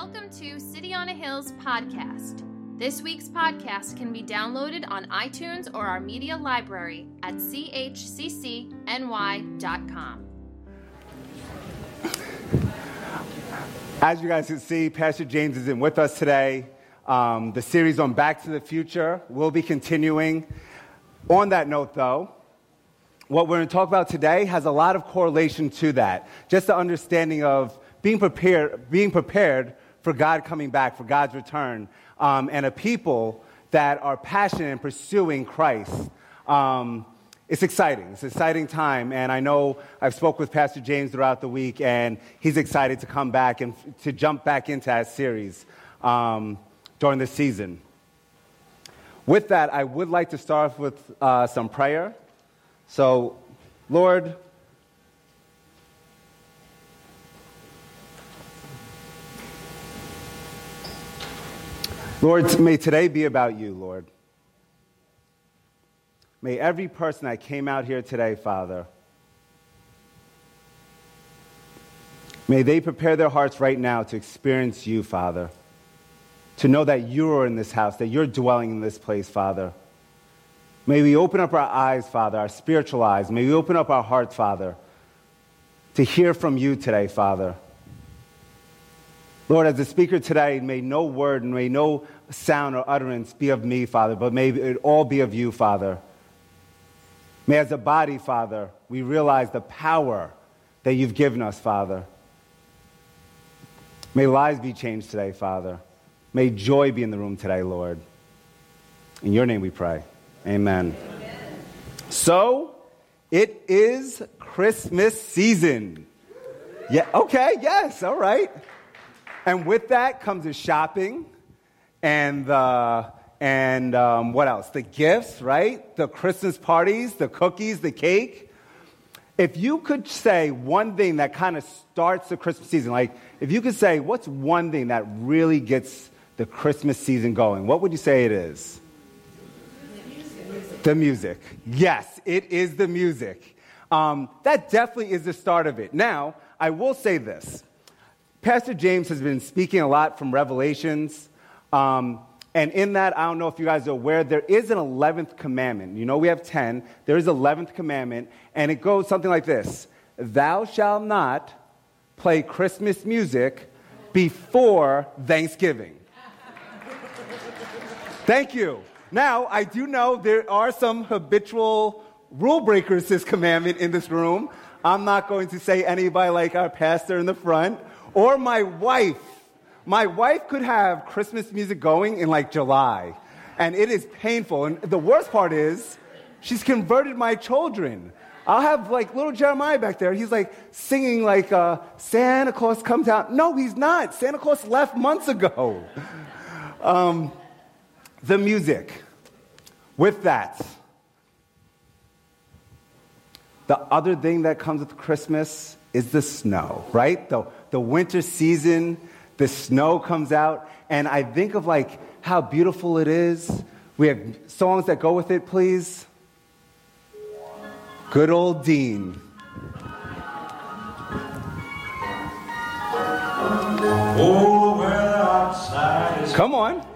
Welcome to City on a Hill's podcast. This week's podcast can be downloaded on iTunes or our media library at chccny.com. As you guys can see, Pastor James isn't with us today. Um, the series on Back to the Future will be continuing. On that note, though, what we're going to talk about today has a lot of correlation to that. Just the understanding of being prepared, being prepared for God coming back, for God's return, um, and a people that are passionate in pursuing Christ. Um, it's exciting. It's an exciting time, and I know I've spoke with Pastor James throughout the week, and he's excited to come back and f- to jump back into that series um, during this season. With that, I would like to start with uh, some prayer. So, Lord, Lord, may today be about you, Lord. May every person that came out here today, Father, may they prepare their hearts right now to experience you, Father. To know that you are in this house, that you're dwelling in this place, Father. May we open up our eyes, Father, our spiritual eyes. May we open up our hearts, Father, to hear from you today, Father. Lord, as the speaker today, may no word and may no sound or utterance be of me, Father, but may it all be of you, Father. May, as a body, Father, we realize the power that you've given us, Father. May lives be changed today, Father. May joy be in the room today, Lord. In your name we pray. Amen. Amen. So, it is Christmas season. Yeah, okay, yes, all right. And with that comes the shopping and the, and um, what else? The gifts, right? The Christmas parties, the cookies, the cake. If you could say one thing that kind of starts the Christmas season, like if you could say, what's one thing that really gets the Christmas season going, what would you say it is? The music. The music. Yes, it is the music. Um, that definitely is the start of it. Now, I will say this Pastor James has been speaking a lot from Revelations. Um, and in that, I don't know if you guys are aware, there is an 11th commandment. You know, we have 10. There is 11th commandment, and it goes something like this Thou shalt not play Christmas music before Thanksgiving. Thank you. Now, I do know there are some habitual rule breakers this commandment in this room. I'm not going to say anybody like our pastor in the front or my wife. My wife could have Christmas music going in like July, and it is painful. And the worst part is, she's converted my children. I'll have like little Jeremiah back there. He's like singing like uh, Santa Claus comes out. No, he's not. Santa Claus left months ago. Um, the music. With that, the other thing that comes with Christmas is the snow, right? The, the winter season, the snow comes out, and I think of like how beautiful it is. We have songs that go with it, please. Good old Dean. Oh, outside Come on.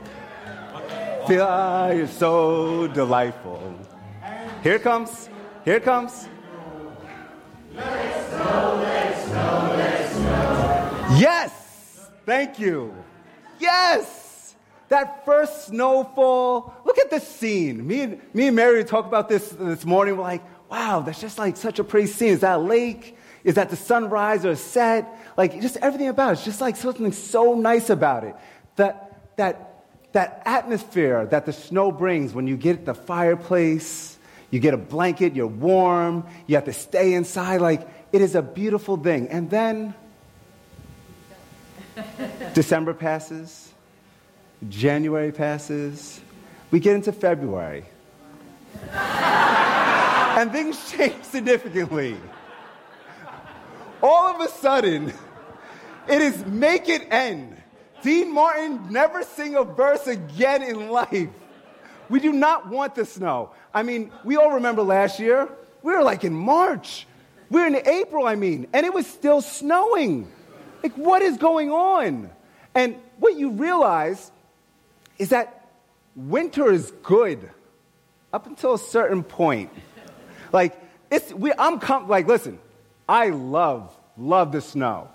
Feel ah, you're so delightful. Here it comes. Here it comes. Yes! Thank you. Yes! That first snowfall. Look at this scene. Me and, me and Mary talked about this this morning. We're like, wow, that's just like such a pretty scene. Is that a lake? Is that the sunrise or set? Like, just everything about it. It's just like something so nice about it. That, that, that atmosphere that the snow brings when you get the fireplace, you get a blanket, you're warm, you have to stay inside. Like, it is a beautiful thing. And then December passes, January passes, we get into February. and things change significantly. All of a sudden, it is make it end. Dean Martin never sing a verse again in life. We do not want the snow. I mean, we all remember last year. We were like in March. We were in April, I mean, and it was still snowing. Like, what is going on? And what you realize is that winter is good up until a certain point. Like, it's, we, I'm com- like, listen, I love, love the snow.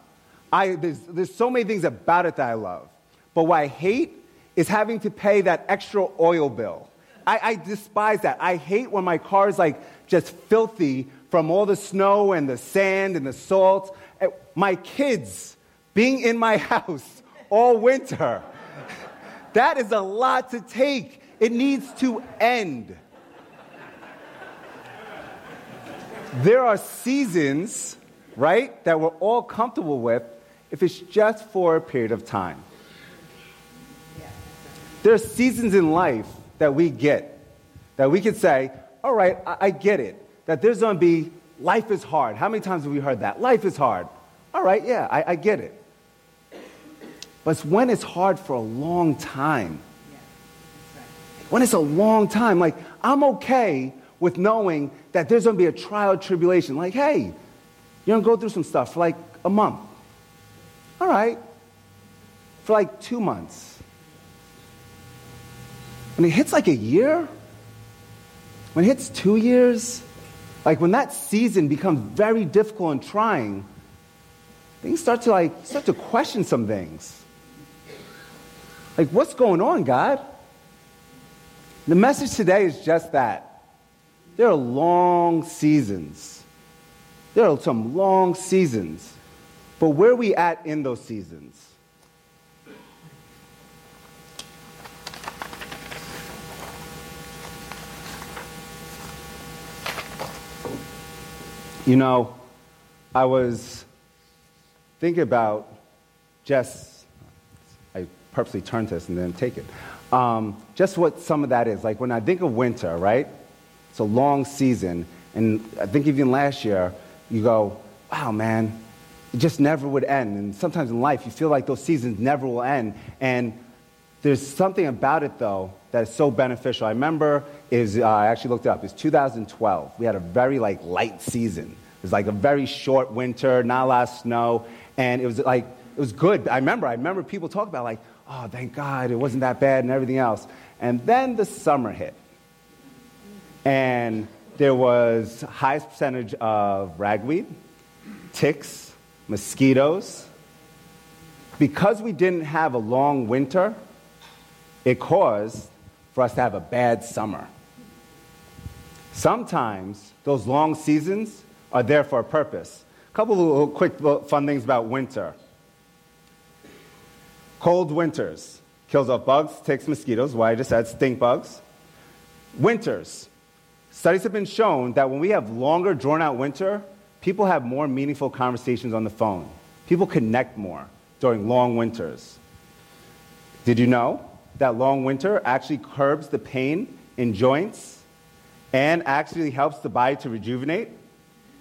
I, there's, there's so many things about it that I love. But what I hate is having to pay that extra oil bill. I, I despise that. I hate when my car is like just filthy from all the snow and the sand and the salt. Uh, My kids being in my house all winter. That is a lot to take. It needs to end. There are seasons, right, that we're all comfortable with if it's just for a period of time. There are seasons in life that we get that we can say, all right, I, I get it, that there's going to be, life is hard. How many times have we heard that? Life is hard. All right, yeah, I, I get it. But it's when it's hard for a long time. When it's a long time, like, I'm okay with knowing that there's to be a trial tribulation. Like, hey, you're to go through some stuff for like a month. All right. For like two months. When it hits like a year, when it hits two years, like when that season becomes very difficult and trying, things start to like start to question some things. Like, what's going on, God? The message today is just that. There are long seasons. There are some long seasons. But where are we at in those seasons? You know, I was thinking about just, I purposely turned this and then take it. Um, just what some of that is. Like when I think of winter, right? It's a long season. And I think even last year, you go, wow, man, it just never would end. And sometimes in life, you feel like those seasons never will end. And there's something about it, though, that is so beneficial. I remember is uh, I actually looked it up. It's 2012. We had a very like light season. It was like a very short winter, not a lot of snow, and it was like it was good. I remember. I remember people talk about like, oh, thank God, it wasn't that bad, and everything else. And then the summer hit, and there was highest percentage of ragweed, ticks, mosquitoes. Because we didn't have a long winter, it caused for us to have a bad summer. Sometimes those long seasons are there for a purpose. A couple of quick fun things about winter. Cold winters kills off bugs, ticks, mosquitoes. Why I just said stink bugs. Winters. Studies have been shown that when we have longer, drawn out winter, people have more meaningful conversations on the phone. People connect more during long winters. Did you know that long winter actually curbs the pain in joints and actually helps the body to rejuvenate?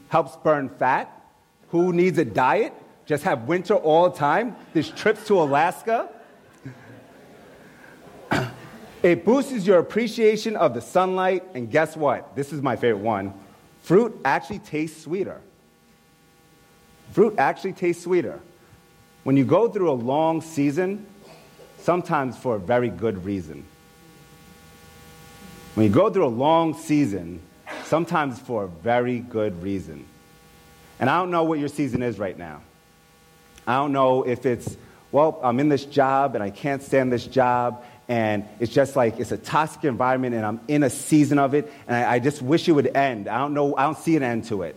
Helps burn fat? Who needs a diet? Just have winter all the time? There's trips to Alaska? It boosts your appreciation of the sunlight, and guess what? This is my favorite one. Fruit actually tastes sweeter. Fruit actually tastes sweeter. When you go through a long season, sometimes for a very good reason. When you go through a long season, sometimes for a very good reason. And I don't know what your season is right now. I don't know if it's, well, I'm in this job and I can't stand this job and it's just like it's a toxic environment and I'm in a season of it and I, I, just wish it would end. I don't know, I don't see an end to it.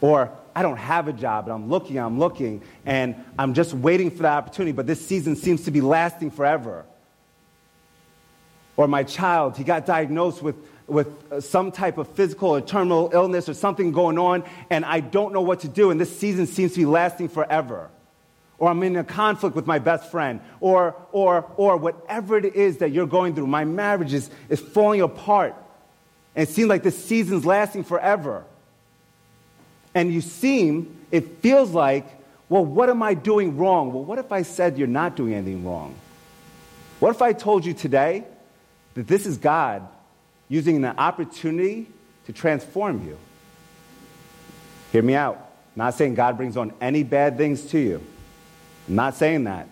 Or I don't have a job and I'm looking, I'm looking, and I'm just waiting for the opportunity, but this season seems to be lasting forever. Or my child, he got diagnosed with, with uh, some type of physical or terminal illness or something going on, and I don't know what to do, and this season seems to be lasting forever or I'm in a conflict with my best friend, or, or, or whatever it is that you're going through. My marriage is, is falling apart. And it seems like this season's lasting forever. And you seem, it feels like, well, what am I doing wrong? Well, what if I said you're not doing anything wrong? What if I told you today that this is God using an opportunity to transform you? Hear me out. I'm not saying God brings on any bad things to you. I'm not saying that.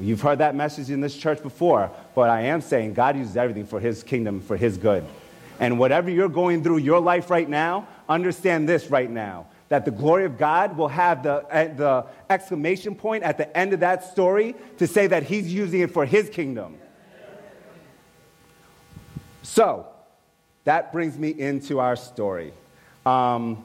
You've heard that message in this church before, but I am saying God uses everything for his kingdom, for his good. And whatever you're going through your life right now, understand this right now that the glory of God will have the, uh, the exclamation point at the end of that story to say that he's using it for his kingdom. So, that brings me into our story. Um,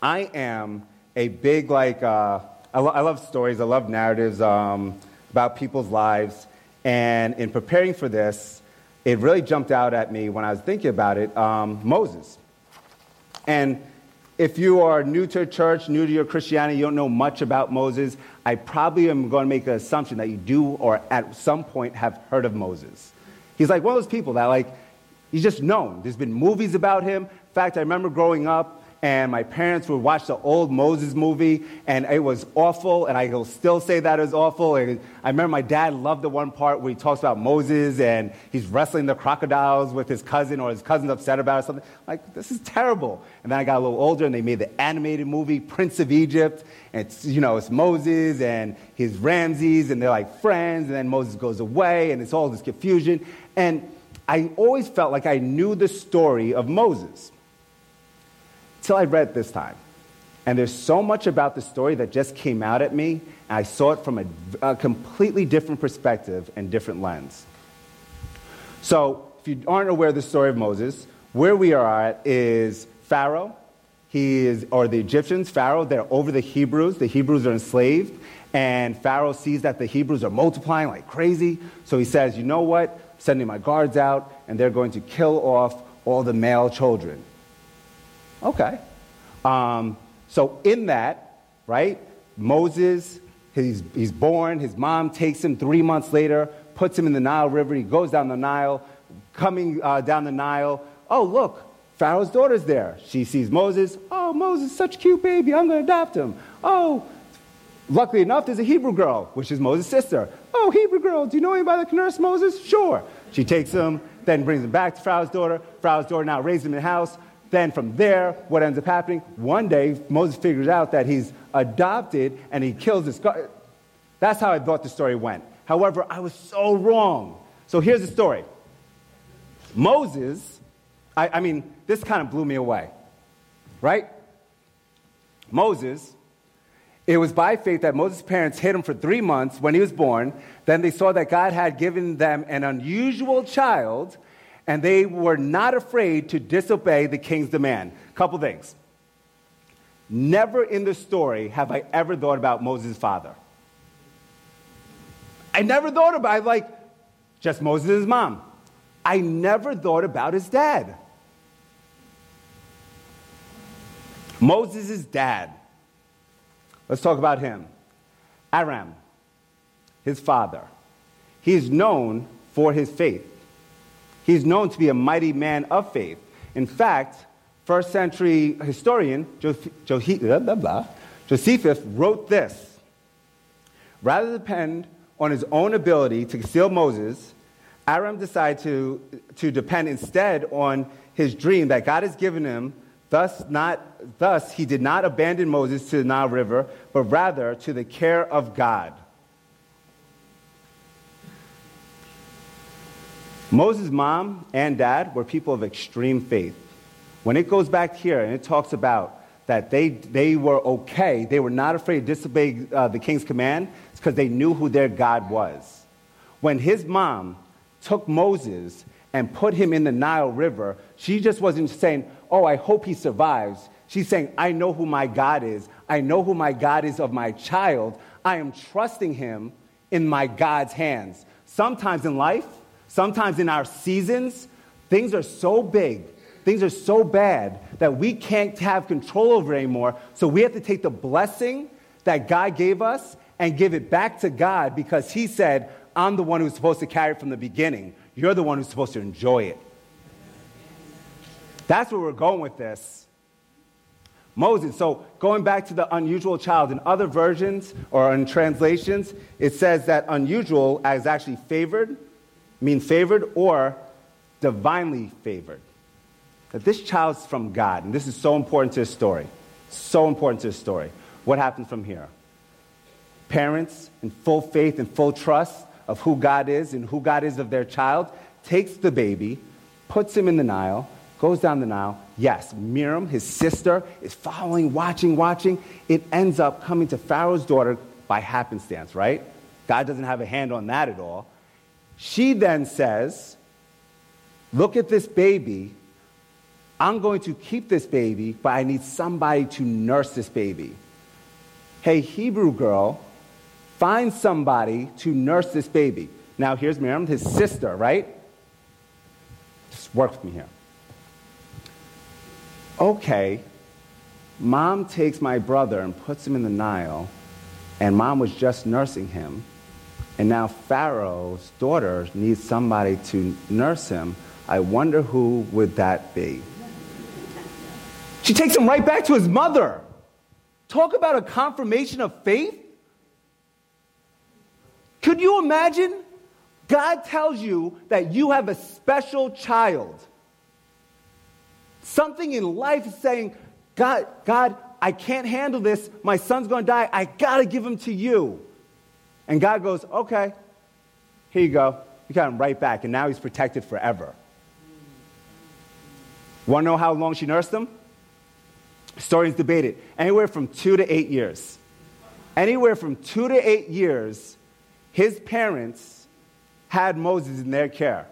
I am a big, like, uh, I, lo- I, love stories, I love narratives um, about people's lives. And in preparing for this, it really jumped out at me when I was thinking about it um, Moses. And if you are new to church, new to your Christianity, you don't know much about Moses, I probably am going to make an assumption that you do or at some point have heard of Moses. He's like one of those people that, like, he's just known. There's been movies about him. In fact, I remember growing up, and my parents would watch the old Moses movie, and it was awful, and I will still say that was awful. And I remember my dad loved the one part where he talks about Moses and he's wrestling the crocodiles with his cousin, or his cousin's upset about it, or something. Like, this is terrible. And then I got a little older, and they made the animated movie Prince of Egypt, and it's, you know, it's Moses and his Ramses, and they're like friends, and then Moses goes away, and it's all this confusion. And I always felt like I knew the story of Moses till I read it this time. And there's so much about the story that just came out at me, and I saw it from a, a completely different perspective and different lens. So, if you aren't aware of the story of Moses, where we are at is Pharaoh. He is, or the Egyptians, Pharaoh, they're over the Hebrews. The Hebrews are enslaved, and Pharaoh sees that the Hebrews are multiplying like crazy. So he says, You know what? I'm sending my guards out, and they're going to kill off all the male children. Okay. Um, so, in that, right, Moses, he's, he's born, his mom takes him three months later, puts him in the Nile River, he goes down the Nile, coming uh, down the Nile. Oh, look, Pharaoh's daughter's there. She sees Moses. Oh, Moses, such a cute baby, I'm going to adopt him. Oh, luckily enough, there's a Hebrew girl, which is Moses' sister. Oh, Hebrew girl, do you know anybody that can nurse Moses? Sure. She takes him, then brings him back to Pharaoh's daughter. Pharaoh's daughter now raises him in the house. Then from there, what ends up happening? One day, Moses figures out that he's adopted and he kills his. That's how I thought the story went. However, I was so wrong. So here's the story Moses, I, I mean, this kind of blew me away, right? Moses, it was by faith that Moses' parents hid him for three months when he was born. Then they saw that God had given them an unusual child and they were not afraid to disobey the king's demand. Couple things. Never in the story have I ever thought about Moses' father. I never thought about like just Moses' mom. I never thought about his dad. Moses' dad. Let's talk about him. Amram, his father. He is known for his faith. He's known to be a mighty man of faith. In fact, first century historian Josephus wrote this Rather than depend on his own ability to conceal Moses, Amram decided to, to depend instead on his dream that God has given him. Thus, not, thus, he did not abandon Moses to the Nile River, but rather to the care of God. Moses' mom and dad were people of extreme faith. When it goes back here and it talks about that they, they were okay, they were not afraid to disobey uh, the king's command, it's because they knew who their God was. When his mom took Moses and put him in the Nile River, she just wasn't saying, Oh, I hope he survives. She's saying, I know who my God is. I know who my God is of my child. I am trusting him in my God's hands. Sometimes in life, Sometimes in our seasons, things are so big, things are so bad that we can't have control over anymore. So we have to take the blessing that God gave us and give it back to God because He said, I'm the one who's supposed to carry it from the beginning. You're the one who's supposed to enjoy it. That's where we're going with this. Moses. So, going back to the unusual child, in other versions or in translations, it says that unusual is actually favored mean favored or divinely favored. That this child's from God, and this is so important to his story. So important to his story. What happens from here? parents in full faith and full trust of who God is and who God is of their child, takes the baby, puts him in the Nile, goes down the Nile. Yes, Miriam, his sister, is following, watching, watching. It ends up coming to Pharaoh's daughter by happenstance, right? God doesn't have a hand on that at all. She then says, Look at this baby. I'm going to keep this baby, but I need somebody to nurse this baby. Hey, Hebrew girl, find somebody to nurse this baby. Now, here's Miriam, his sister, right? Just work with me here. Okay, mom takes my brother and puts him in the Nile, and mom was just nursing him, and now Pharaoh's daughter needs somebody to nurse him. I wonder who would that be? She takes him right back to his mother. Talk about a confirmation of faith. Could you imagine? God tells you that you have a special child. Something in life is saying, God, God, I can't handle this. My son's going to die. I got to give him to you. And God goes, okay, here you go. You got him right back. And now he's protected forever. Want to know how long she nursed him? Stories debated. Anywhere from two to eight years. Anywhere from two to eight years, his parents had Moses in their care.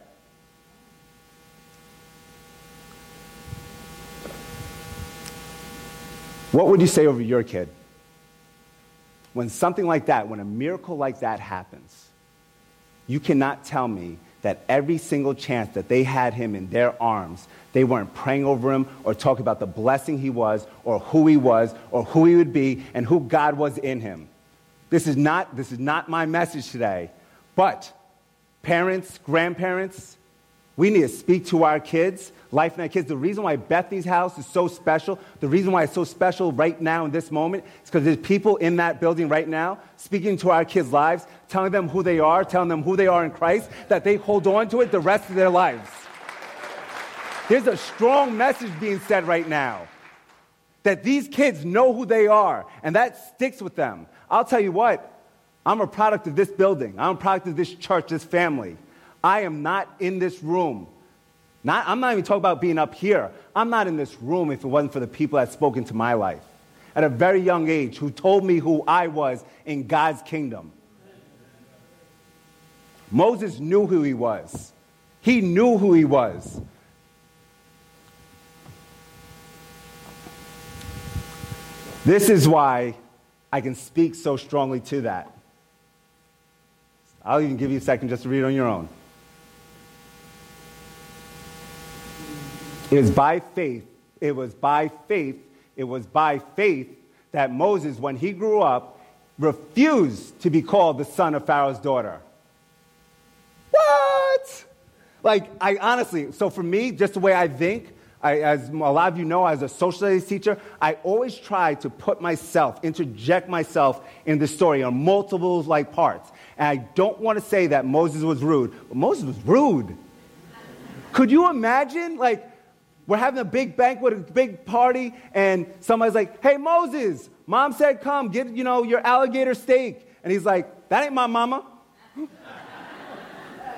What would you say over your kid? When something like that, when a miracle like that happens, you cannot tell me that every single chance that they had him in their arms, they weren't praying over him or talking about the blessing he was or who he was or who he would be and who God was in him. This is not, this is not my message today. But parents, grandparents, we need to speak to our kids, life and our kids. The reason why Bethany's house is so special, the reason why it's so special right now in this moment, is because there's people in that building right now speaking to our kids' lives, telling them who they are, telling them who they are in Christ, that they hold on to it the rest of their lives. There's a strong message being said right now that these kids know who they are, and that sticks with them. I'll tell you what, I'm a product of this building, I'm a product of this church, this family. I am not in this room. Not, I'm not even talking about being up here. I'm not in this room if it wasn't for the people that spoke into my life at a very young age who told me who I was in God's kingdom. Moses knew who he was. He knew who he was. This is why I can speak so strongly to that. I'll even give you a second just to read on your own. It was by faith, it was by faith, it was by faith that Moses, when he grew up, refused to be called the son of Pharaoh's daughter. What? Like, I honestly, so for me, just the way I think, I, as a lot of you know, as a social studies teacher, I always try to put myself, interject myself in the story on multiple like parts. And I don't want to say that Moses was rude, but Moses was rude. Could you imagine, like, we're having a big banquet, a big party, and somebody's like, hey, Moses, mom said come, get, you know, your alligator steak. And he's like, that ain't my mama.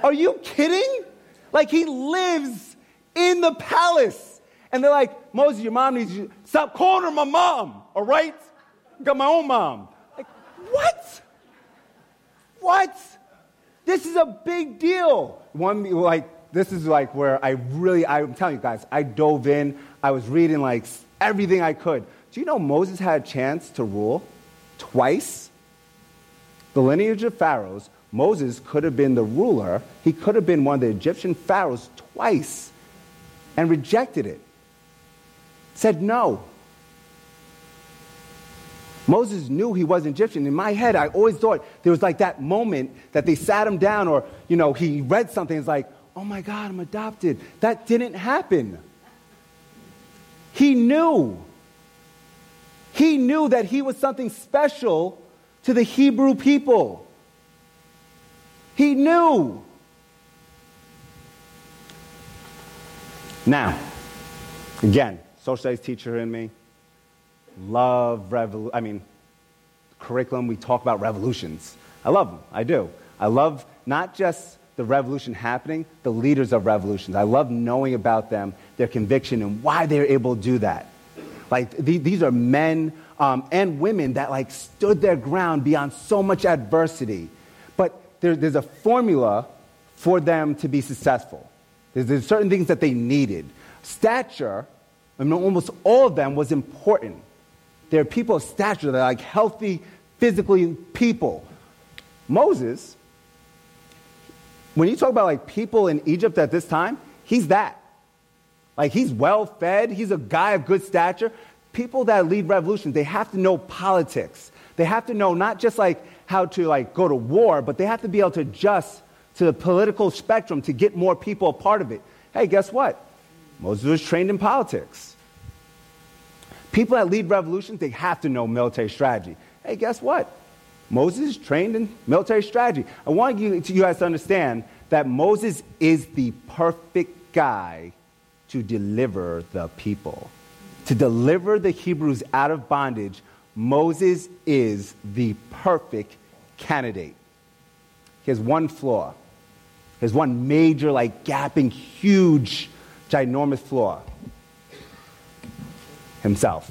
Are you kidding? Like, he lives in the palace. And they're like, Moses, your mom needs you. Stop calling her my mom, all right? Got my own mom. Like, what? What? This is a big deal. One, like, this is like where I really, I'm telling you guys, I dove in. I was reading like everything I could. Do you know Moses had a chance to rule twice? The lineage of pharaohs, Moses could have been the ruler. He could have been one of the Egyptian pharaohs twice and rejected it. Said no. Moses knew he was Egyptian. In my head, I always thought there was like that moment that they sat him down or, you know, he read something. It's like, oh my God, I'm adopted. That didn't happen. He knew. He knew that he was something special to the Hebrew people. He knew. Now, again, social studies teacher in me, love revolution. I mean, curriculum, we talk about revolutions. I love them. I do. I love not just the revolution happening, the leaders of revolutions. I love knowing about them, their conviction, and why they're able to do that. Like th- these are men um, and women that like stood their ground beyond so much adversity. But there, there's a formula for them to be successful. There's, there's certain things that they needed. Stature, I mean, almost all of them was important. There are people of stature that are like healthy, physically people. Moses, when you talk about like people in Egypt at this time, he's that. Like he's well fed, he's a guy of good stature. People that lead revolutions, they have to know politics. They have to know not just like how to like go to war, but they have to be able to adjust to the political spectrum to get more people a part of it. Hey, guess what? Moses was trained in politics. People that lead revolutions, they have to know military strategy. Hey, guess what? Moses trained in military strategy. I want you, you guys to understand that Moses is the perfect guy to deliver the people. To deliver the Hebrews out of bondage, Moses is the perfect candidate. He has one flaw. He has one major, like, gapping, huge, ginormous flaw himself.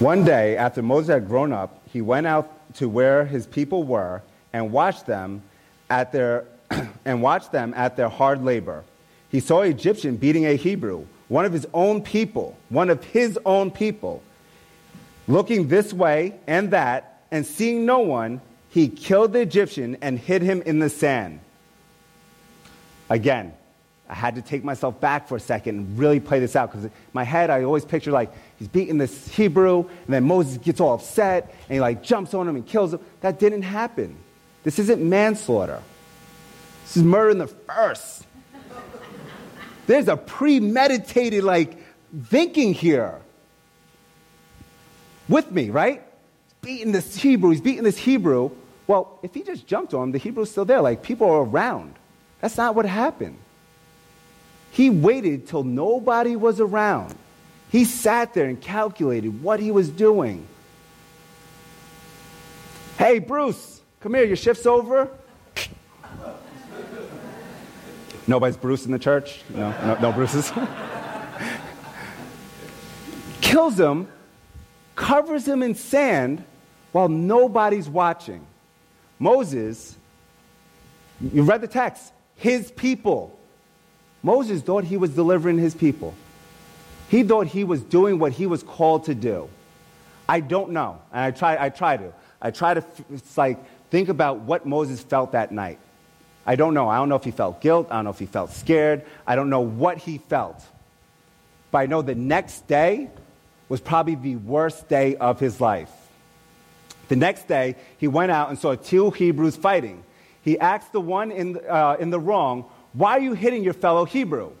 One day, after Moses had grown up, he went out to where his people were and watched them at their, and watched them at their hard labor. He saw an Egyptian beating a Hebrew, one of his own people, one of his own people. Looking this way and that, and seeing no one, he killed the Egyptian and hid him in the sand. Again, I had to take myself back for a second and really play this out because in my head I always picture like he's beating this Hebrew and then Moses gets all upset and he like jumps on him and kills him. That didn't happen. This isn't manslaughter. This is murder in the first. There's a premeditated like thinking here. With me, right? He's beating this Hebrew, he's beating this Hebrew. Well, if he just jumped on him, the Hebrew's still there. Like people are around. That's not what happened. He waited till nobody was around. He sat there and calculated what he was doing. Hey, Bruce, come here, your shift's over. Nobody's Bruce in the church? No, no, no Bruce's. Kills him, covers him in sand while nobody's watching. Moses, you read the text, his people Moses thought he was delivering his people. He thought he was doing what he was called to do. I don't know. And I try, I try to. I try to it's like, think about what Moses felt that night. I don't know. I don't know if he felt guilt. I don't know if he felt scared. I don't know what he felt. But I know the next day was probably the worst day of his life. The next day, he went out and saw two Hebrews fighting. He asked the one in, uh, in the wrong, why are you hitting your fellow Hebrew?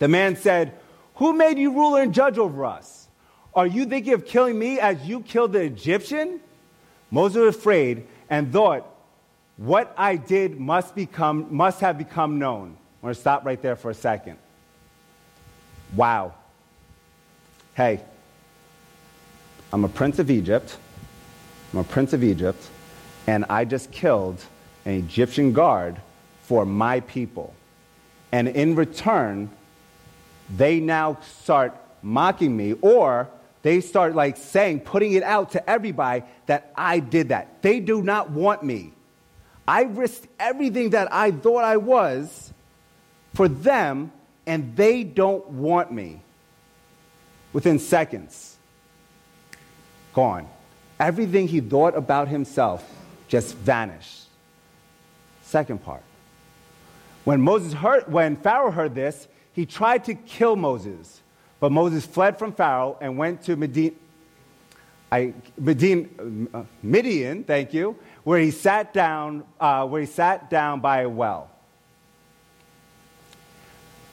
The man said, Who made you ruler and judge over us? Are you thinking of killing me as you killed the Egyptian? Moses was afraid and thought, What I did must, become, must have become known. I'm going to stop right there for a second. Wow. Hey, I'm a prince of Egypt. I'm a prince of Egypt, and I just killed an Egyptian guard for my people. And in return, they now start mocking me or they start like saying, putting it out to everybody that I did that. They do not want me. I risked everything that I thought I was for them, and they don't want me. Within seconds, gone. Everything he thought about himself just vanished. Second part. When, Moses heard, when Pharaoh heard this, he tried to kill Moses. But Moses fled from Pharaoh and went to Midian, I, Midian, uh, Midian thank you, where he sat down, uh, where he sat down by a well.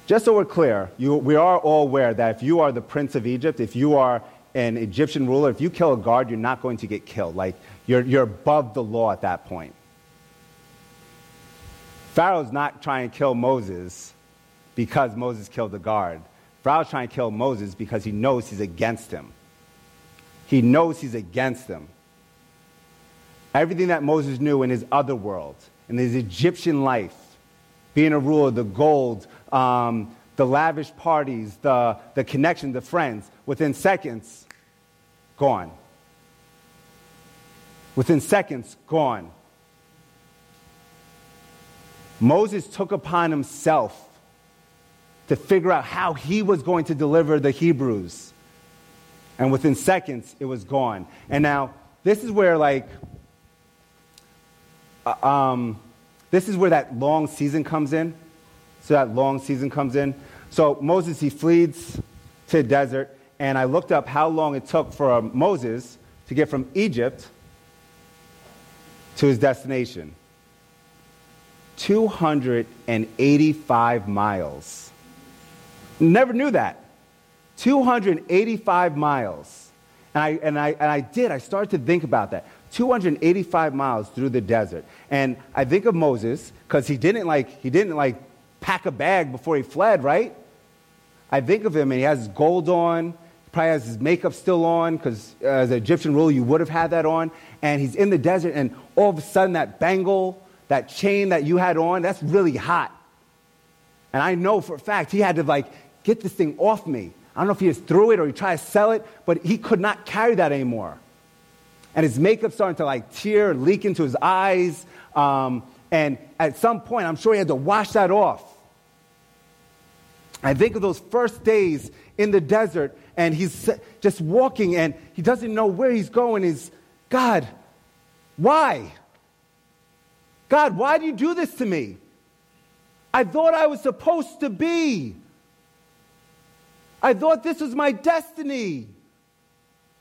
Just so we're clear, you, we are all aware that if you are the prince of Egypt, if you are an Egyptian ruler, if you kill a guard, you're not going to get killed. Like, you're, you're above the law at that point. Pharaoh's not trying to kill Moses because Moses killed the guard. Pharaoh's trying to kill Moses because he knows he's against him. He knows he's against him. Everything that Moses knew in his other world, in his Egyptian life, being a ruler, the gold, um, the lavish parties, the, the connection, the friends, within seconds, gone. Within seconds, gone. Moses took upon himself to figure out how he was going to deliver the Hebrews. And within seconds, it was gone. And now, this is where, like, uh, um, this is where that long season comes in. So that long season comes in. So Moses, he flees to the desert, and I looked up how long it took for Moses to get from Egypt to his destination 285 miles. Never knew that. 285 miles. And I, and, I, and I did, I started to think about that. 285 miles through the desert. And I think of Moses, because he didn't like, he didn't like pack a bag before he fled, right? I think of him and he has his gold on, probably has his makeup still on, because uh, as an Egyptian ruler, you would have had that on. And he's in the desert, and all of a sudden, that bangle, that chain that you had on, that's really hot. And I know for a fact he had to like get this thing off me. I don't know if he just threw it or he tried to sell it, but he could not carry that anymore. And his makeup starting to like tear, leak into his eyes. Um, and at some point, I'm sure he had to wash that off. I think of those first days in the desert, and he's just walking, and he doesn't know where he's going. He's, God, why? God, why do you do this to me? I thought I was supposed to be. I thought this was my destiny.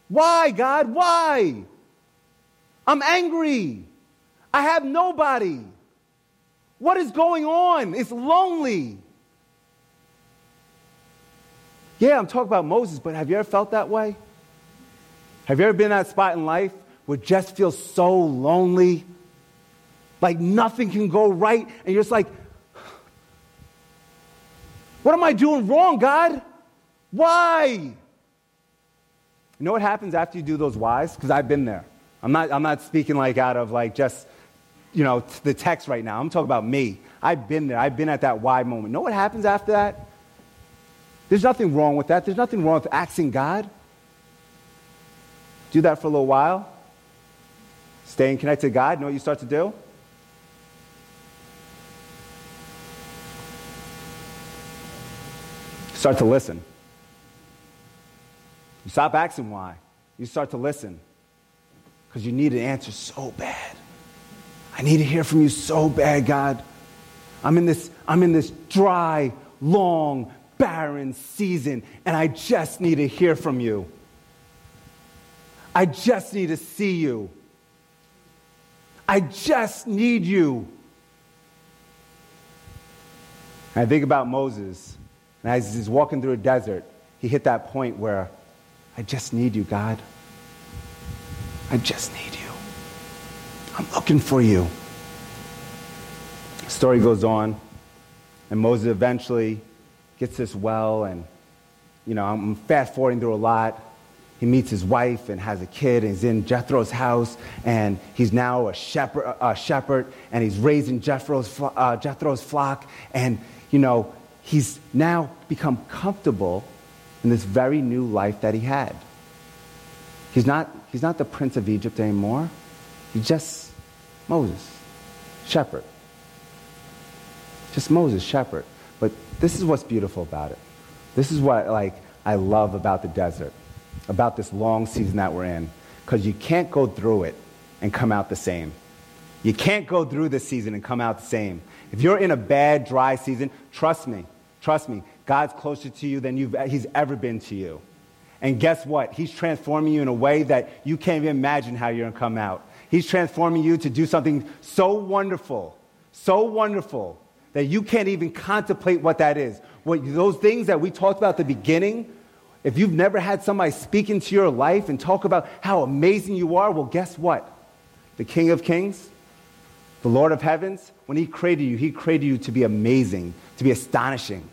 Why, God? Why? I'm angry. I have nobody. What is going on? It's lonely. Yeah, I'm talking about Moses, but have you ever felt that way? Have you ever been in that spot in life where just feels so lonely? Like nothing can go right, and you're just like, what am I doing wrong, God? Why? You know what happens after you do those whys? Because I've been there. I'm not, I'm not speaking like out of like just, you know, the text right now. I'm talking about me. I've been there. I've been at that why moment. You know what happens after that? There's nothing wrong with that. There's nothing wrong with asking God. Do that for a little while. Staying connected to God. Know what you start to do? Start to listen. You stop asking why. You start to listen because you need an answer so bad. I need to hear from you so bad, God. I'm in this, I'm in this dry, long, barren season, and I just need to hear from you. I just need to see you. I just need you. I think about Moses, and as he's walking through a desert, he hit that point where I just need you, God. I just need you. I'm looking for you. The story goes on, and Moses eventually gets this well, and you know, I'm fast forwarding through a lot. He meets his wife and has a kid, and he's in Jethro's house, and he's now a shepherd, a shepherd and he's raising Jethro's, uh, Jethro's flock, and you know, he's now become comfortable in this very new life that he had. He's not, he's not the prince of Egypt anymore. He's just Moses, shepherd. Just Moses, shepherd. But this is what's beautiful about it. This is what like I love about the desert, about this long season that we're in, because you can't go through it and come out the same. You can't go through this season and come out the same. If you're in a bad, dry season, trust me, trust me, God's closer to you than He's ever been to you. And guess what? He's transforming you in a way that you can't even imagine how you're going to come out. He's transforming you to do something so wonderful, so wonderful that you can't even contemplate what that is. What, those things that we talked about at the beginning, If you've never had somebody speak into your life and talk about how amazing you are, well, guess what? The King of Kings, the Lord of Heavens, when He created you, He created you to be amazing, to be astonishing.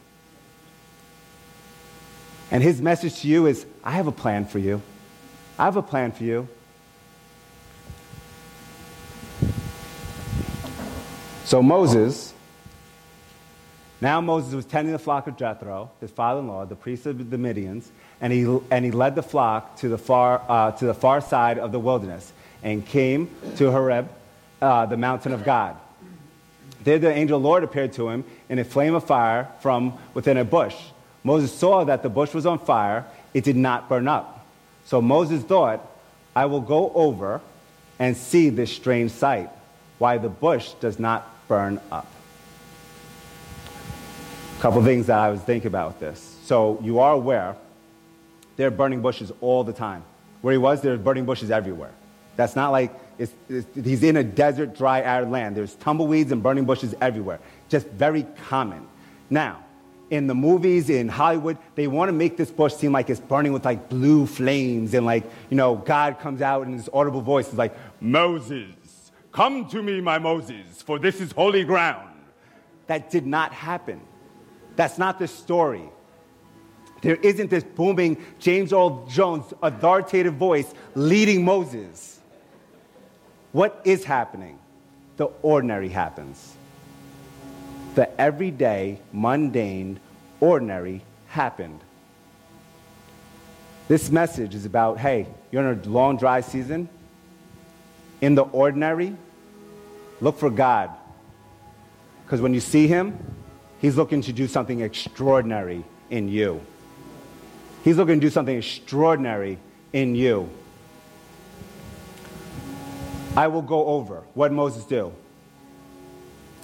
And His message to you is I have a plan for you. I have a plan for you. So Moses, now Moses was tending the flock of Jethro, his father-in-law, the priest of the Midians, and he, and he led the flock to the, far, uh, to the far side of the wilderness and came to Horeb, uh, the mountain of God. There the angel Lord appeared to him in a flame of fire from within a bush. Moses saw that the bush was on fire. It did not burn up. So Moses thought, I will go over and see this strange sight, why the bush does not burn up. A couple things that I was thinking about this. So you are aware there are burning bushes all the time. Where he was, there are burning bushes everywhere. That's not like it's, it's, he's in a desert, dry, arid land. There's tumbleweeds and burning bushes everywhere. Just very common. Now, in the movies in Hollywood, they want to make this bush seem like it's burning with like blue flames and like, you know, God comes out in his audible voice is like, Moses, come to me, my Moses, for this is holy ground. That did not happen. That's not the story. There isn't this booming James Earl Jones authoritative voice leading Moses. What is happening? The ordinary happens. The everyday, mundane, ordinary happened. This message is about hey, you're in a long, dry season. In the ordinary, look for God. Because when you see Him, He's looking to do something extraordinary in you. He's looking to do something extraordinary in you. I will go over. What Moses do?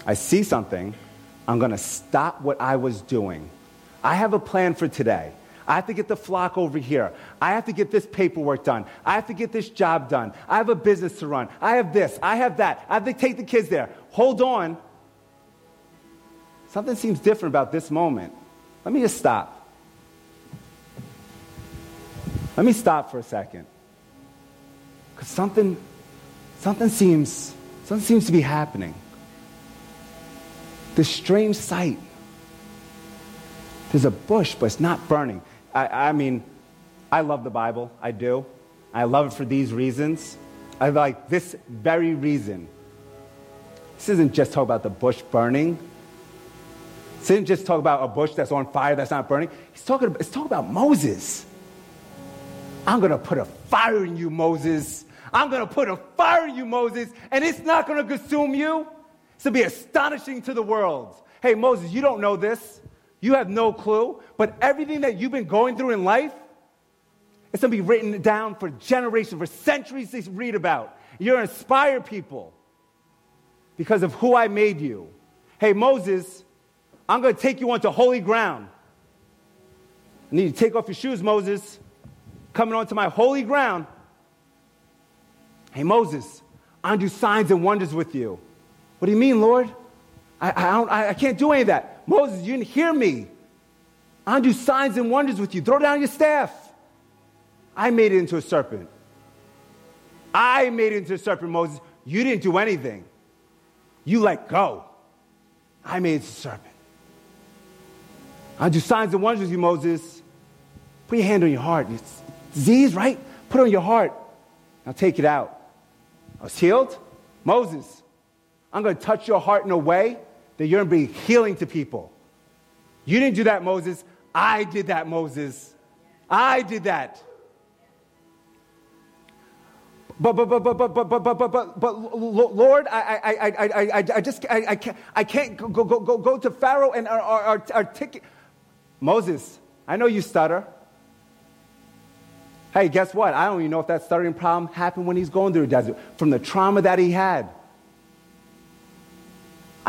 I see something. I'm going to stop what I was doing. I have a plan for today. I have to get the flock over here. I have to get this paperwork done. I have to get this job done. I have a business to run. I have this. I have that. I have to take the kids there. Hold on. Something seems different about this moment. Let me just stop. Let me stop for a second. Because something, something seems, something seems to be happening. This strange sight. There's a bush, but it's not burning. I, I mean, I love the Bible. I do. I love it for these reasons. I like this very reason. This isn't just talk about the bush burning. This isn't just talk about a bush that's on fire that's not burning. He's talking about, it's talking about Moses. I'm going to put a fire in you, Moses. I'm going to put a fire in you, Moses, and it's not going to consume you. It's to be astonishing to the world. Hey, Moses, you don't know this. You have no clue. But everything that you've been going through in life, it's to be written down for generations, for centuries to read about. You're inspire people because of who I made you. Hey, Moses, I'm to take you onto holy ground. I need to take off your shoes, Moses coming onto my holy ground. Hey, Moses, i'm going do signs and wonders with you. What do you mean, Lord? I, I, I, can't do any of that. Moses, you didn't hear me. I'll do signs and wonders with you. Throw down your staff. I made it into a serpent. I made it into a serpent, Moses. You didn't do anything. You let go. I made it a serpent. I'll do signs and wonders with you, Moses. Put your hand on your heart. It's, disease, right? Put it on your heart. Now take it out. I was healed. Moses, I'm going to touch your heart in a way that you're going to be healing to people. You didn't do that, Moses. I did that, Moses. I did that. But, but, but, but, but, but, but, but, but, but, Lord, I, I, I, I, I just, I, I can't, I can't go, go, go, go to Pharaoh and articulate. Moses, I know you stutter. Hey, guess what? I don't even know if that stuttering problem happened when he's going through the desert from the trauma that he had.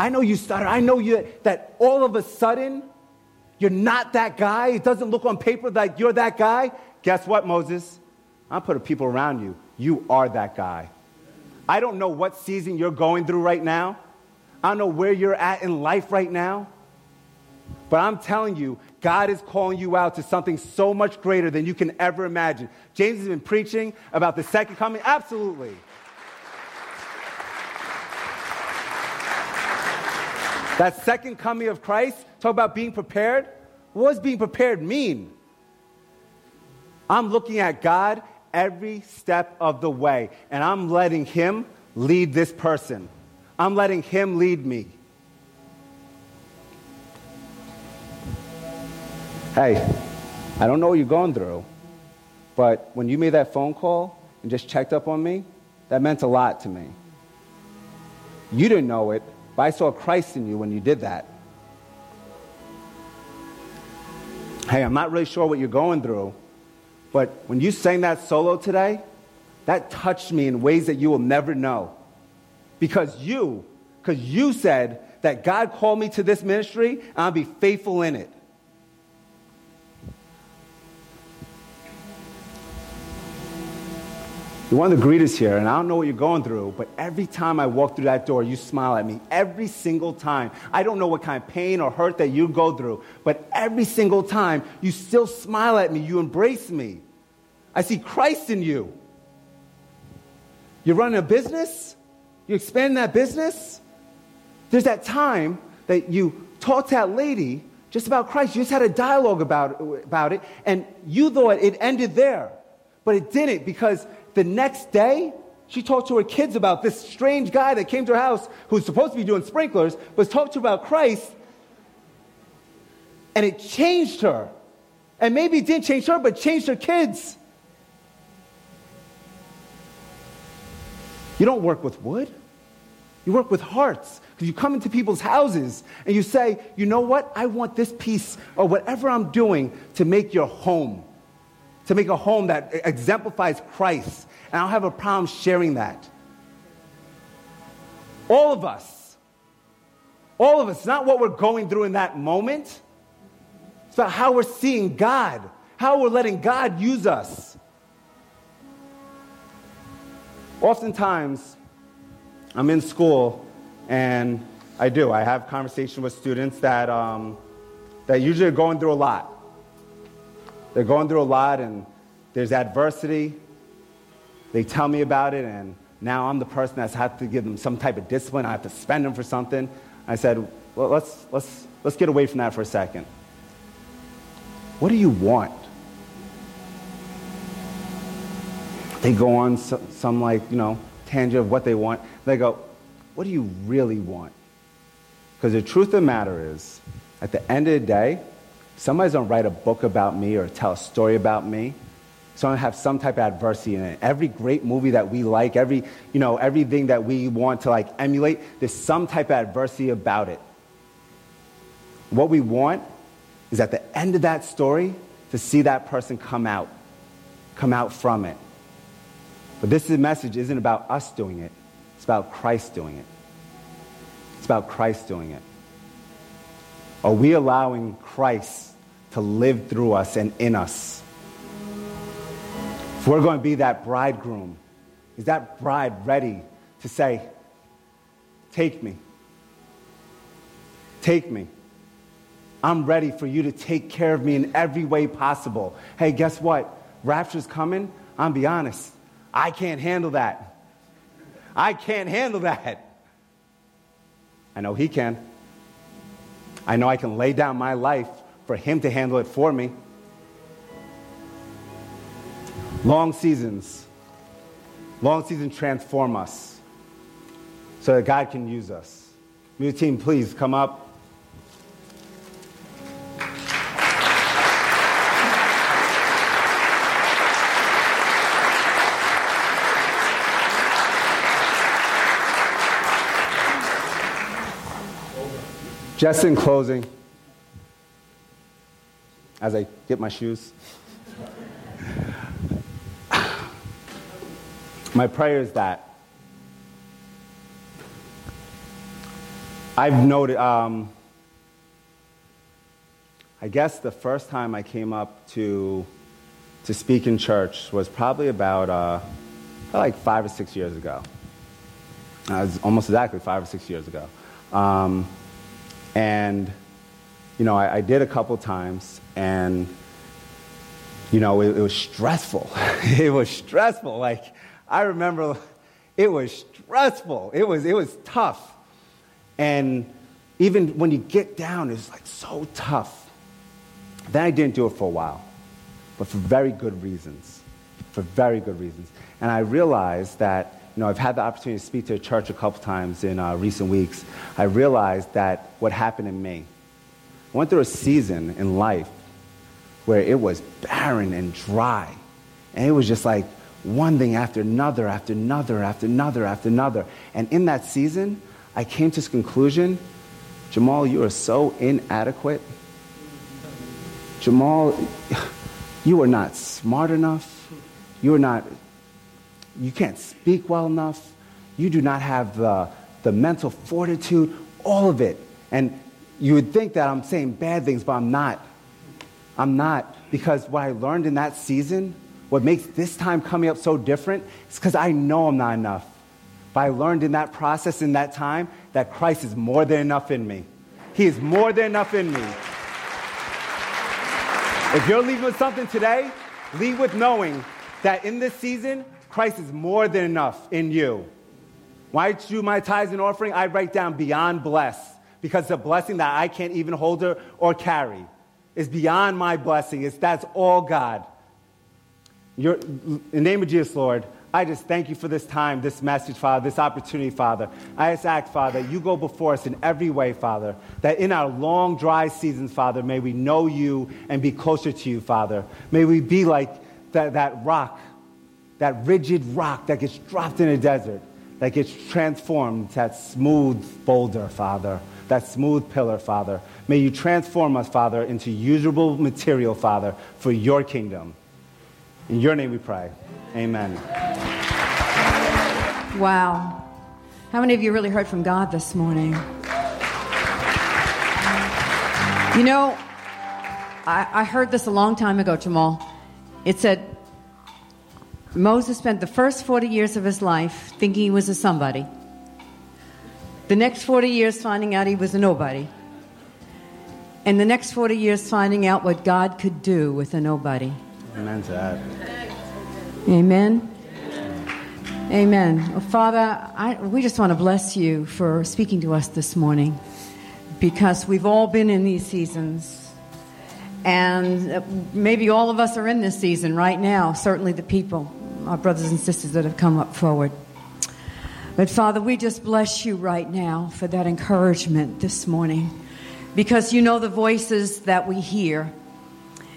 I know you stutter. I know you that all of a sudden you're not that guy. It doesn't look on paper like you're that guy. Guess what, Moses? I'm putting people around you. You are that guy. I don't know what season you're going through right now. I don't know where you're at in life right now. But I'm telling you, God is calling you out to something so much greater than you can ever imagine. James has been preaching about the second coming. Absolutely. That second coming of Christ, talk about being prepared. What does being prepared mean? I'm looking at God every step of the way, and I'm letting Him lead this person. I'm letting Him lead me. Hey, I don't know what you're going through, but when you made that phone call and just checked up on me, that meant a lot to me. You didn't know it, but I saw Christ in you when you did that. Hey, I'm not really sure what you're going through, but when you sang that solo today, that touched me in ways that you will never know. Because you, because you said that God called me to this ministry and I'll be faithful in it. You're one of the greeters here, and I don't know what you're going through, but every time I walk through that door, you smile at me. Every single time. I don't know what kind of pain or hurt that you go through, but every single time, you still smile at me. You embrace me. I see Christ in you. You're running a business, you expand that business. There's that time that you talked to that lady just about Christ. You just had a dialogue about, about it, and you thought it ended there. But it didn't because the next day, she talked to her kids about this strange guy that came to her house who's supposed to be doing sprinklers, was talked to about Christ, and it changed her. And maybe it didn't change her, but changed her kids. You don't work with wood. You work with hearts. Because you come into people's houses and you say, you know what? I want this piece or whatever I'm doing to make your home to make a home that exemplifies Christ. And I don't have a problem sharing that. All of us, all of us, not what we're going through in that moment. It's about how we're seeing God, how we're letting God use us. Oftentimes, I'm in school and I do. I have conversations with students that, um, that usually are going through a lot. They're going through a lot and there's adversity. They tell me about it, and now I'm the person that's had to give them some type of discipline. I have to spend them for something. I said, well, let's, let's, let's get away from that for a second. What do you want? They go on some, some like, you know, tangent of what they want. They go, what do you really want? Because the truth of the matter is, at the end of the day, somebody's to write a book about me or tell a story about me. Going to have some type of adversity in it. Every great movie that we like, every, you know, everything that we want to like emulate, there's some type of adversity about it. What we want is at the end of that story to see that person come out, come out from it. But this message isn't about us doing it. It's about Christ doing it. It's about Christ doing it. Are we allowing Christ to live through us and in us. If we're going to be that bridegroom, is that bride ready to say, Take me? Take me. I'm ready for you to take care of me in every way possible. Hey, guess what? Rapture's coming. I'm be honest. I can't handle that. I can't handle that. I know he can. I know I can lay down my life for Him to handle it for me. Long seasons. Long seasons transform us so that God can use us. New team, please come up. Just in closing, as I get my shoes. my prayer is that I've noted, um, I guess the first time I came up to, to speak in church was probably about uh, like five or six years ago. It was almost exactly five or six years ago. Um, and you know, I, I did a couple times, and, you know, it, it was stressful. it was stressful. Like, I remember it was stressful. It was, it was tough. And even when you get down, it's like so tough. Then I didn't do it for a while, but for very good reasons. For very good reasons. And I realized that, you know, I've had the opportunity to speak to a church a couple times in uh, recent weeks. I realized that what happened in me, I went through a season in life where it was barren and dry. And it was just like one thing after another, after another, after another, after another. And in that season, I came to this conclusion Jamal, you are so inadequate. Jamal, you are not smart enough. You are not, you can't speak well enough. You do not have the, the mental fortitude, all of it. And you would think that I'm saying bad things, but I'm not. I'm not. Because what I learned in that season, what makes this time coming up so different, is because I know I'm not enough. But I learned in that process, in that time, that Christ is more than enough in me. He is more than enough in me. If you're leaving with something today, leave with knowing that in this season, Christ is more than enough in you. When I do my tithes and offering, I write down beyond bless because the blessing that I can't even hold or, or carry is beyond my blessing. It's, that's all God. You're, in the name of Jesus, Lord, I just thank you for this time, this message, Father, this opportunity, Father. I just ask, Father, you go before us in every way, Father, that in our long, dry seasons, Father, may we know you and be closer to you, Father. May we be like that, that rock, that rigid rock that gets dropped in a desert, that gets transformed, that smooth boulder, Father, that smooth pillar, Father. May you transform us, Father, into usable material, Father, for your kingdom. In your name we pray. Amen. Wow. How many of you really heard from God this morning? You know, I, I heard this a long time ago, Jamal. It said Moses spent the first 40 years of his life thinking he was a somebody, the next 40 years finding out he was a nobody, and the next 40 years finding out what God could do with a nobody. Amen to that. Amen. Amen. Well, Father, I, we just want to bless you for speaking to us this morning because we've all been in these seasons. And maybe all of us are in this season right now, certainly the people, our brothers and sisters that have come up forward. But Father, we just bless you right now for that encouragement this morning because you know the voices that we hear.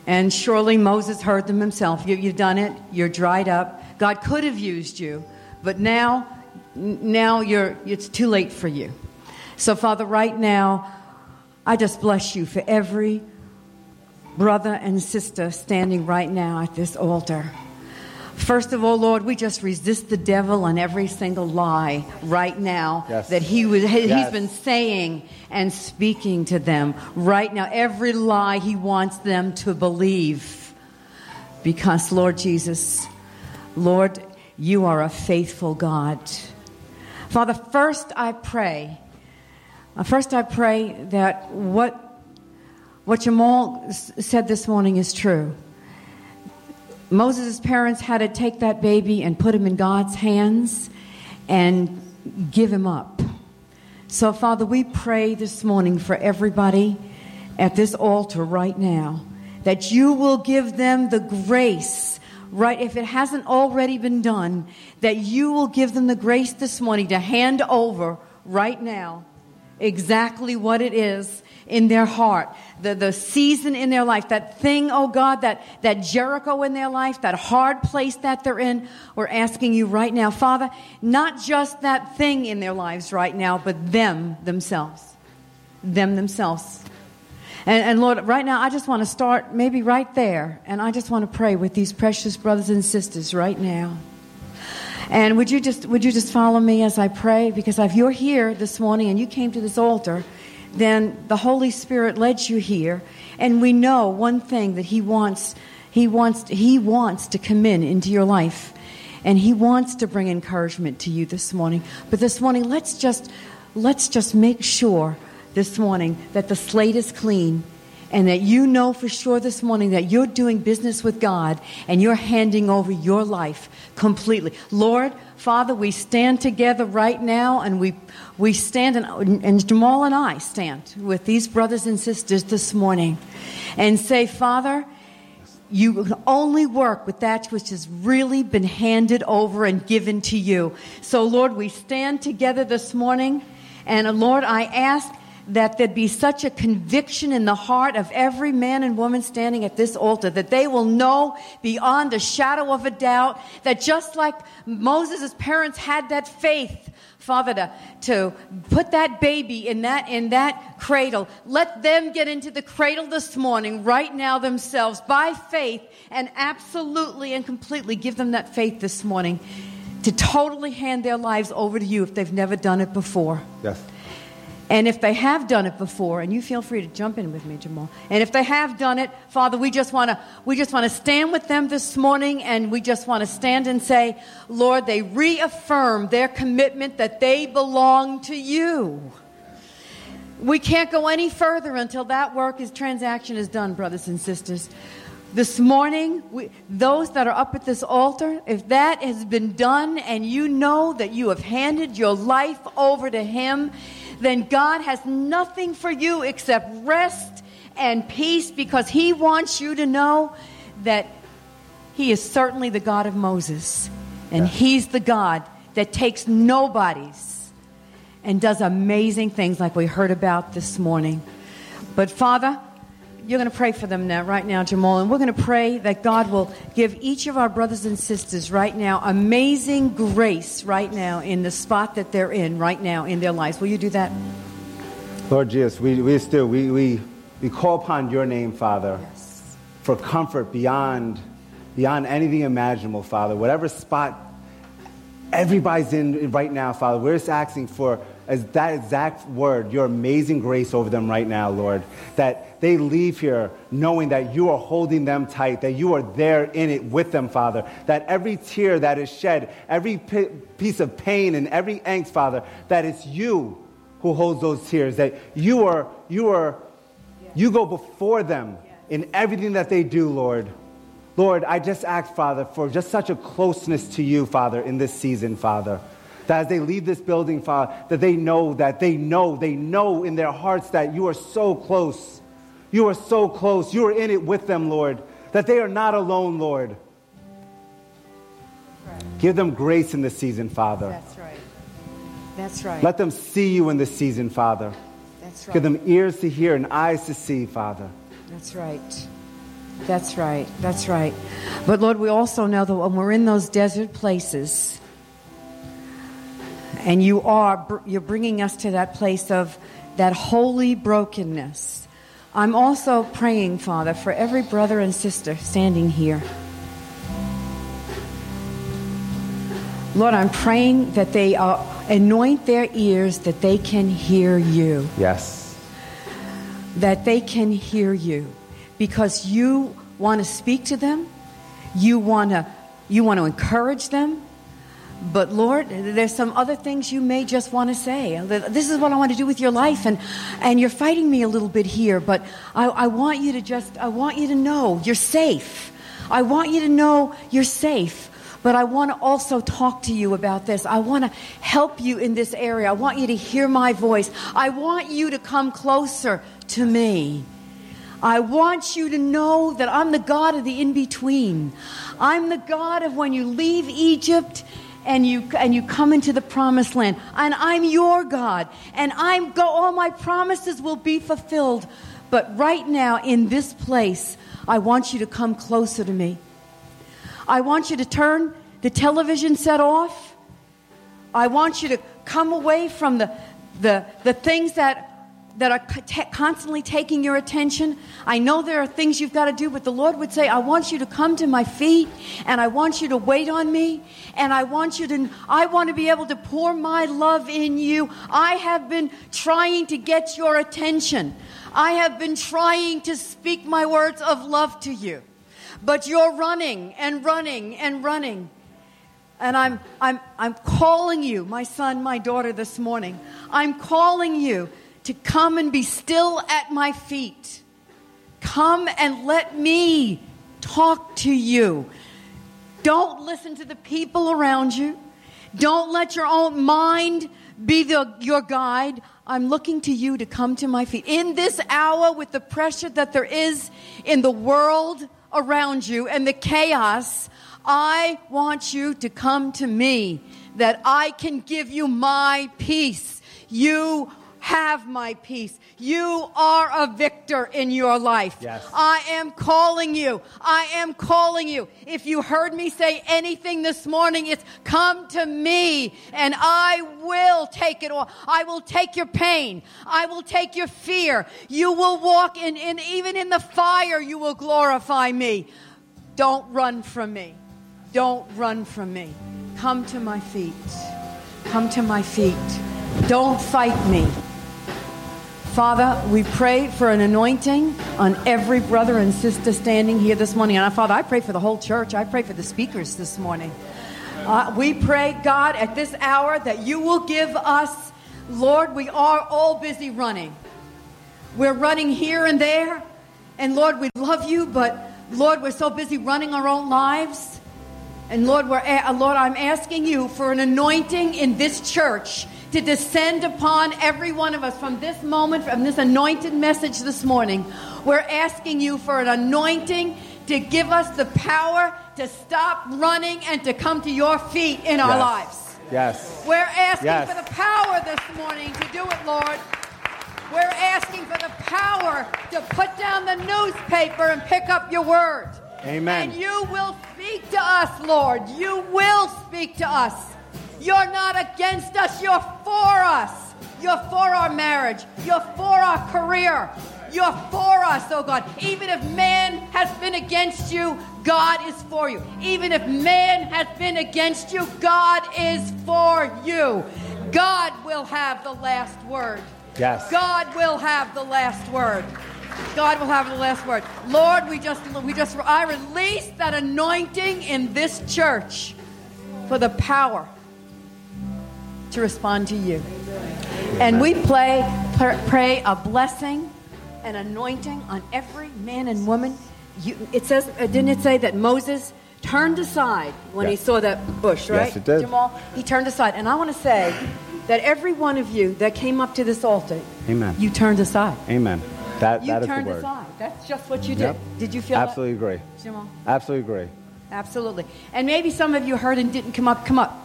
And surely Moses heard them himself. You, have done it. You're dried up. God could have used you, but now, now you're, it's too late for you. So, Father, right now, I just bless you for every brother and sister standing right now at this altar. First of all, Lord, we just resist the devil on every single lie right now Yes. that he was, he's Yes. been saying and speaking to them right now. Every lie he wants them to believe. Because, Lord Jesus, Lord, you are a faithful God. Father, first I pray, uh, first I pray that what, what Jamal said this morning is true. Moses' parents had to take that baby and put him in God's hands and give him up. So, Father, we pray this morning for everybody at this altar right now that you will give them the grace, right? If it hasn't already been done, that you will give them the grace this morning to hand over right now exactly what it is in their heart, the, the season in their life, that thing, oh God, that, that Jericho in their life, that hard place that they're in. We're asking you right now, Father, not just that thing in their lives right now, but them themselves. Them themselves. And, and Lord, right now, I just want to start maybe right there, and I just want to pray with these precious brothers and sisters right now. And would you just would you just follow me as I pray? Because if you're here this morning and you came to this altar, then the Holy Spirit led you here, and we know one thing that He wants. He wants He wants to come in into your life, and He wants to bring encouragement to you this morning. But this morning, let's just let's just make sure this morning that the slate is clean and that you know for sure this morning that you're doing business with God and you're handing over your life completely. Lord, Father, we stand together right now and we, we stand, and, and Jamal and I stand with these brothers and sisters this morning and say, Father, you can only work with that which has really been handed over and given to you. So, Lord, we stand together this morning. And, Lord, I ask that there'd be such a conviction in the heart of every man and woman standing at this altar that they will know beyond a shadow of a doubt that just like Moses' parents had that faith, Father, to, to put that baby in that, in that cradle, let them get into the cradle this morning, right now themselves, by faith, and absolutely and completely give them that faith this morning to totally hand their lives over to you if they've never done it before. Yes. And if they have done it before, and you feel free to jump in with me, Jamal. And if they have done it, Father, we just want to we just want to stand with them this morning, and we just want to stand and say, Lord, they reaffirm their commitment that they belong to you. We can't go any further until that work is transaction is done, brothers and sisters. This morning, we, those that are up at this altar, if that has been done and you know that you have handed your life over to Him, then God has nothing for you except rest and peace because He wants you to know that He is certainly the God of Moses. And He's the God that takes nobodies and does amazing things like we heard about this morning. But Father, you're going to pray for them now, right now, Jamal, and we're going to pray that God will give each of our brothers and sisters right now amazing grace right now in the spot that they're in right now in their lives. Will you do that? Lord Jesus, we, we still, we, we, we call upon your name, Father, Yes. for comfort beyond, beyond anything imaginable, Father. Whatever spot everybody's in right now, Father, we're just asking for as that exact word, your amazing grace over them right now, Lord. That they leave here knowing that you are holding them tight, that you are there in it with them, Father. That every tear that is shed, every pi- piece of pain and every angst, Father, that it's you who holds those tears, that you are, you are, you go before them in everything that they do, Lord. Lord, I just ask, Father, for just such a closeness to you, Father, in this season, Father. That as they leave this building, Father, that they know, that they know, they know in their hearts that you are so close. You are so close. You are in it with them, Lord. That they are not alone, Lord. Give them grace in this season, Father. That's right. That's right. Let them see you in this season, Father. That's right. Give them ears to hear and eyes to see, Father. That's right. That's right. That's right. But Lord, we also know that when we're in those desert places, and you are, you're bringing us to that place of that holy brokenness. I'm also praying, Father, for every brother and sister standing here. Lord, I'm praying that they uh, anoint their ears that they can hear you Yes. that they can hear you because you want to speak to them you want to you want to encourage them but lord there's some other things you may just want to say this is what i want to do with your life and and you're fighting me a little bit here but i, I want you to just i want you to know you're safe i want you to know you're safe but I want to also talk to you about this. I want to help you in this area. I want you to hear my voice. I want you to come closer to me. I want you to know that I'm the God of the in between. I'm the God of when you leave Egypt and you and you come into the promised land. And I'm your God. And I'm go all my promises will be fulfilled. But right now in this place, I want you to come closer to me. I want you to turn the television set off. I want you to come away from the, the, the things that, that are ta- constantly taking your attention. I know there are things you've got to do, but the Lord would say, I want you to come to my feet and I want you to wait on me and I want you to, I want to be able to pour my love in you. I have been trying to get your attention. I have been trying to speak my words of love to you. But you're running and running and running. And I'm, I'm, I'm calling you, my son, my daughter, this morning. I'm calling you to come and be still at my feet. come and let me talk to you. Don't listen to the people around you. Don't let your own mind be the, your guide. I'm looking to you to come to my feet. In this hour, with the pressure that there is in the world around you and the chaos, I want you to come to me that I can give you my peace. You have my peace. You are a victor in your life. Yes. I am calling you. I am calling you. If you heard me say anything this morning, it's come to me and I will take it all. I will take your pain. I will take your fear. You will walk in, in even in the fire, you will glorify me. Don't run from me. Don't run from me. Come to my feet. Come to my feet. Don't fight me. Father, we pray for an anointing on every brother and sister standing here this morning. And Father, I pray for the whole church. I pray for the speakers this morning. Uh, we pray, God, at this hour that you will give us, Lord, we are all busy running. We're running here and there. And Lord, we love you, but Lord, we're so busy running our own lives. And Lord, we're, a- Lord, I'm asking you for an anointing in this church to descend upon every one of us from this moment, from this anointed message this morning. We're asking you for an anointing to give us the power to stop running and to come to your feet in our Yes. lives. Yes. We're asking Yes. for the power this morning to do it, Lord. We're asking for the power to put down the newspaper and pick up your word. Amen. And you will speak to us, Lord. You will speak to us. You're not against us, you're for us. You're for our marriage. You're for our career. You're for us, oh God. Even if man has been against you, God is for you. Even if man has been against you, God is for you. God will have the last word. Yes. God will have the last word. God will have the last word. Lord, we just we just I release that anointing in this church for the power to respond to you. And we play, pray a blessing, an anointing on every man and woman. You, it says, uh, didn't it say that Moses turned aside when he saw that bush, right? Yes, it did. Jamal, he turned aside. And I want to say that every one of you that came up to this altar, Amen. you turned aside. Amen. That, You that is the turned word. aside. That's just what you did. Yep. Did you feel Absolutely agree. Jamal? Absolutely agree. Absolutely. And maybe some of you heard and didn't come up. Come up.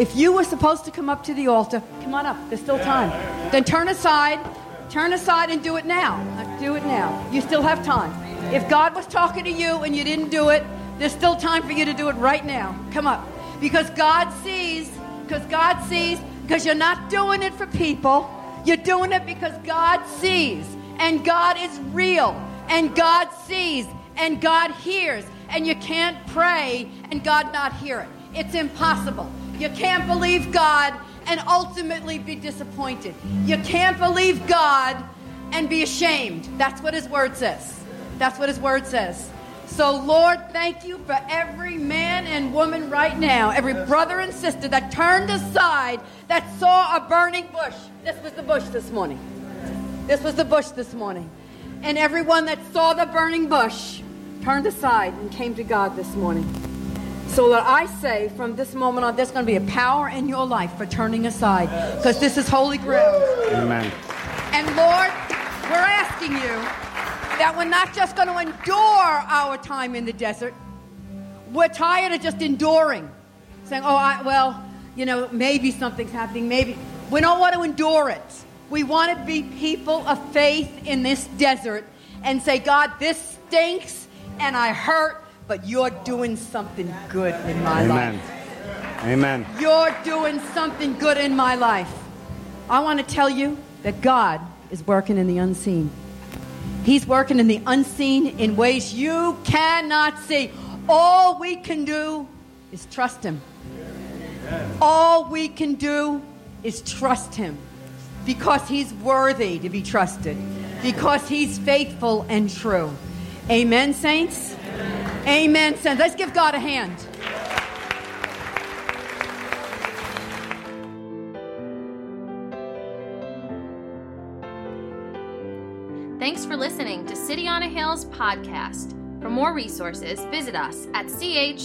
If you were supposed to come up to the altar, come on up. There's still time. Then turn aside. Turn aside and do it now. Do it now. You still have time. If God was talking to you and you didn't do it, there's still time for you to do it right now. Come up. Because God sees, because God sees, because you're not doing it for people. You're doing it because God sees. And God is real. And God sees. And God hears. And you can't pray and God not hear it. It's impossible. You can't believe God and ultimately be disappointed. You can't believe God and be ashamed. That's what His Word says. That's what His Word says. So, Lord, thank you for every man and woman right now, every brother and sister that turned aside, that saw a burning bush. This was the bush this morning. This was the bush this morning. And everyone that saw the burning bush turned aside and came to God this morning. So that I say from this moment on, there's going to be a power in your life for turning aside because this is holy ground. Amen. And Lord, we're asking you that we're not just going to endure our time in the desert. We're tired of just enduring, saying, oh, I, well, you know, maybe something's happening, maybe. We don't want to endure it. We want to be people of faith in this desert and say, God, this stinks and I hurt, but you're doing something good in my life. Amen. Amen. You're doing something good in my life. I want to tell you that God is working in the unseen. He's working in the unseen in ways you cannot see. All we can do is trust Him. All we can do is trust Him because He's worthy to be trusted, because He's faithful and true. Amen, saints? Amen, saints. Let's give God a hand. Thanks for listening to City on a Hill's podcast. For more resources, visit us at chccny.com.